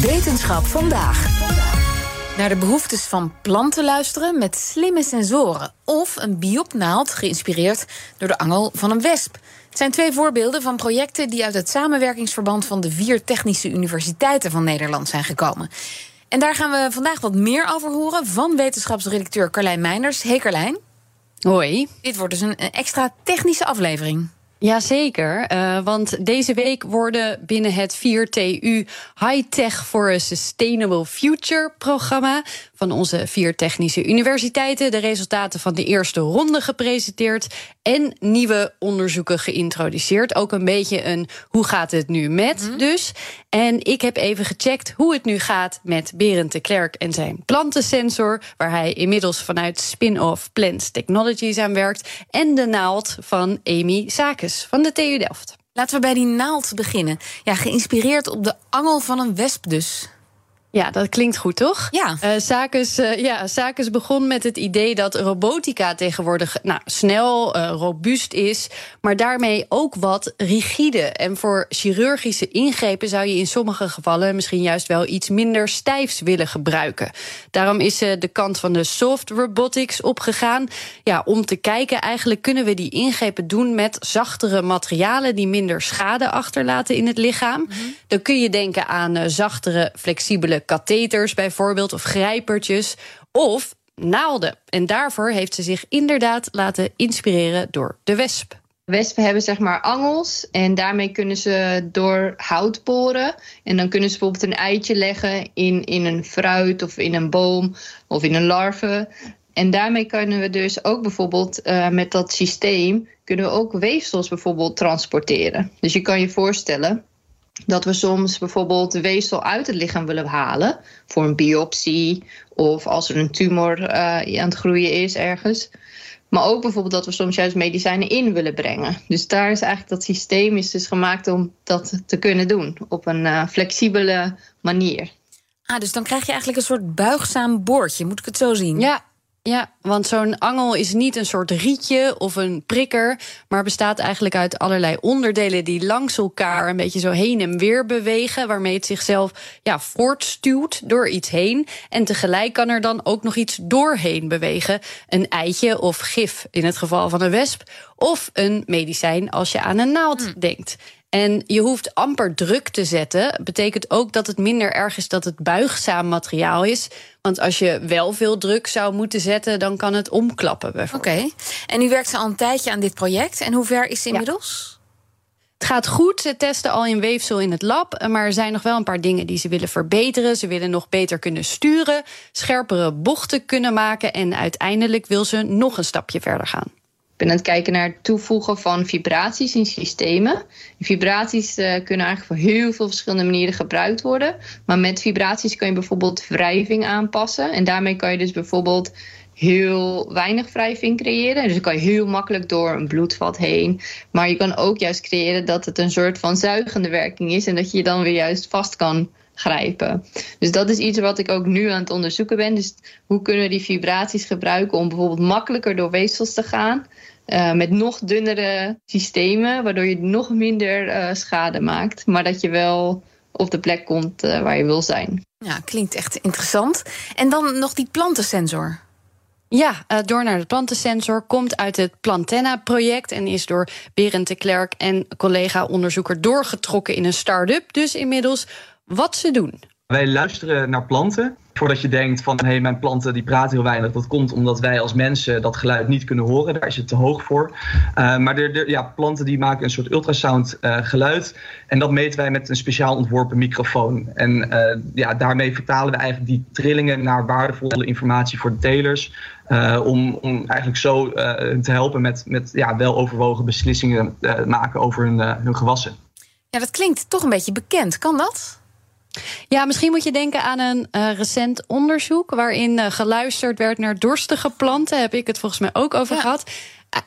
Wetenschap vandaag. Naar de behoeftes van planten luisteren met slimme sensoren. Of een biopnaald geïnspireerd door de angel van een wesp. Het zijn twee voorbeelden van projecten die uit het samenwerkingsverband van de vier technische universiteiten van Nederland zijn gekomen. En daar gaan we vandaag wat meer over horen van wetenschapsredacteur Carlijn Meinders. Hey Carlijn. Hoi. Dit wordt dus een extra technische aflevering. Jazeker, uh, want deze week worden binnen het 4TU High Tech for a Sustainable Future programma van onze vier technische universiteiten de resultaten van de eerste ronde gepresenteerd en nieuwe onderzoeken geïntroduceerd. Ook een beetje een hoe gaat het nu met mhm. dus. En ik heb even gecheckt hoe het nu gaat met Berend de Klerk en zijn plantensensor, waar hij inmiddels vanuit spin-off Plants Technologies aan werkt, en de naald van Amy Sakes van de TU Delft. Laten we bij die naald beginnen. Ja, geïnspireerd op de angel van een wesp dus. Ja, dat klinkt goed, toch? Ja. Uh, uh, ja, begon met het idee dat robotica tegenwoordig nou, snel, uh, robuust is, maar daarmee ook wat rigide. En voor chirurgische ingrepen zou je in sommige gevallen misschien juist wel iets minder stijfs willen gebruiken. Daarom is de kant van de soft robotics opgegaan. Ja, om te kijken, eigenlijk kunnen we die ingrepen doen met zachtere materialen die minder schade achterlaten in het lichaam. Mhm. Dan kun je denken aan zachtere, flexibele katheters bijvoorbeeld, of grijpertjes, of naalden. En daarvoor heeft ze zich inderdaad laten inspireren door de wesp. Wespen hebben zeg maar angels en daarmee kunnen ze door hout boren. En dan kunnen ze bijvoorbeeld een eitje leggen in, in een fruit of in een boom of in een larve. En daarmee kunnen we dus ook bijvoorbeeld uh, met dat systeem kunnen we ook weefsels bijvoorbeeld transporteren. Dus je kan je voorstellen dat we soms bijvoorbeeld weefsel uit het lichaam willen halen voor een biopsie of als er een tumor uh, aan het groeien is ergens. Maar ook bijvoorbeeld dat we soms juist medicijnen in willen brengen. Dus daar is eigenlijk dat systeem is dus gemaakt om dat te kunnen doen op een uh, flexibele manier. Ah, dus dan krijg je eigenlijk een soort buigzaam boordje, moet ik het zo zien? Ja, ja, want zo'n angel is niet een soort rietje of een prikker, maar bestaat eigenlijk uit allerlei onderdelen die langs elkaar een beetje zo heen en weer bewegen, waarmee het zichzelf ja, voortstuwt door iets heen. En tegelijk kan er dan ook nog iets doorheen bewegen. Een eitje of gif in het geval van een wesp, of een medicijn als je aan een naald hmm. denkt. En je hoeft amper druk te zetten. Betekent ook dat het minder erg is dat het buigzaam materiaal is. Want als je wel veel druk zou moeten zetten, dan kan het omklappen Oké. En u werkt ze al een tijdje aan dit project. En hoe ver is ze inmiddels? Het gaat goed. Ze testen al in weefsel in het lab. Maar er zijn nog wel een paar dingen die ze willen verbeteren. Ze willen nog beter kunnen sturen, scherpere bochten kunnen maken. En uiteindelijk wil ze nog een stapje verder gaan ben aan het kijken naar het toevoegen van vibraties in systemen. Vibraties uh, kunnen eigenlijk voor heel veel verschillende manieren gebruikt worden. Maar met vibraties kan je bijvoorbeeld wrijving aanpassen. En daarmee kan je dus bijvoorbeeld heel weinig wrijving creëren. Dus dan kan je heel makkelijk door een bloedvat heen. Maar je kan ook juist creëren dat het een soort van zuigende werking is. En dat je je dan weer juist vast kan grijpen. Dus dat is iets wat ik ook nu aan het onderzoeken ben. Dus hoe kunnen we die vibraties gebruiken om bijvoorbeeld makkelijker door weefsels te gaan. Uh, met nog dunnere systemen, waardoor je nog minder uh, schade maakt. Maar dat je wel op de plek komt uh, waar je wil zijn. Ja, klinkt echt interessant. En dan nog die plantensensor. Ja, door naar de plantensensor komt uit het Plantenna-project en is door Berend de Klerk en collega-onderzoeker doorgetrokken in een start-up. Dus inmiddels wat ze doen. Wij luisteren naar planten. Voordat je denkt van hé, hey, mijn planten die praten heel weinig. Dat komt omdat wij als mensen dat geluid niet kunnen horen. Daar is het te hoog voor. Uh, maar de, de, ja, planten die maken een soort ultrasound uh, geluid. En dat meten wij met een speciaal ontworpen microfoon. En uh, ja, daarmee vertalen we eigenlijk die trillingen naar waardevolle informatie voor de telers. om, om eigenlijk zo te helpen met, met ja, wel overwogen beslissingen maken over hun, hun gewassen. Ja, dat klinkt toch een beetje bekend. Kan dat? Ja, misschien moet je denken aan een uh, recent onderzoek waarin uh, geluisterd werd naar dorstige planten. Heb ik het volgens mij ook over gehad.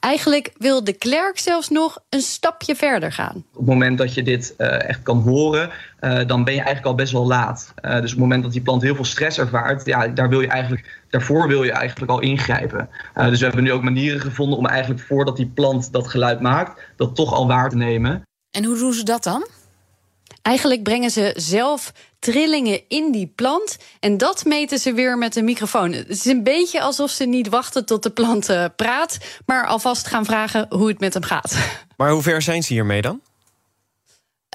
Eigenlijk wil de klerk zelfs nog een stapje verder gaan. Op het moment dat je dit uh, echt kan horen, dan ben je eigenlijk al best wel laat. dus op het moment dat die plant heel veel stress ervaart, ja, daar wil je eigenlijk, daarvoor wil je eigenlijk al ingrijpen. dus we hebben nu ook manieren gevonden om eigenlijk voordat die plant dat geluid maakt, dat toch al waar te nemen. En hoe doen ze dat dan? Eigenlijk brengen ze zelf trillingen in die plant. En dat meten ze weer met een microfoon. Het is een beetje alsof ze niet wachten tot de plant uh, praat, maar alvast gaan vragen hoe het met hem gaat. Maar hoe ver zijn ze hiermee dan?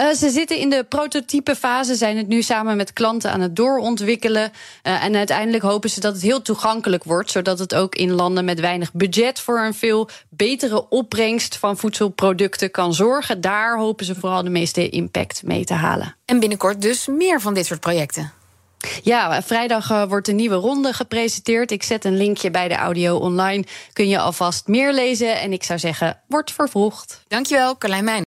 Uh, ze zitten in de prototype fase, zijn het nu samen met klanten aan het doorontwikkelen. Uh, en uiteindelijk hopen ze dat het heel toegankelijk wordt, zodat het ook in landen met weinig budget voor een veel betere opbrengst van voedselproducten kan zorgen. Daar hopen ze vooral de meeste impact mee te halen. En binnenkort dus meer van dit soort projecten. Ja, vrijdag uh, wordt een nieuwe ronde gepresenteerd. Ik zet een linkje bij de audio online. Kun je alvast meer lezen. En ik zou zeggen, wordt vervroegd. Dankjewel, Carlijn Meijn.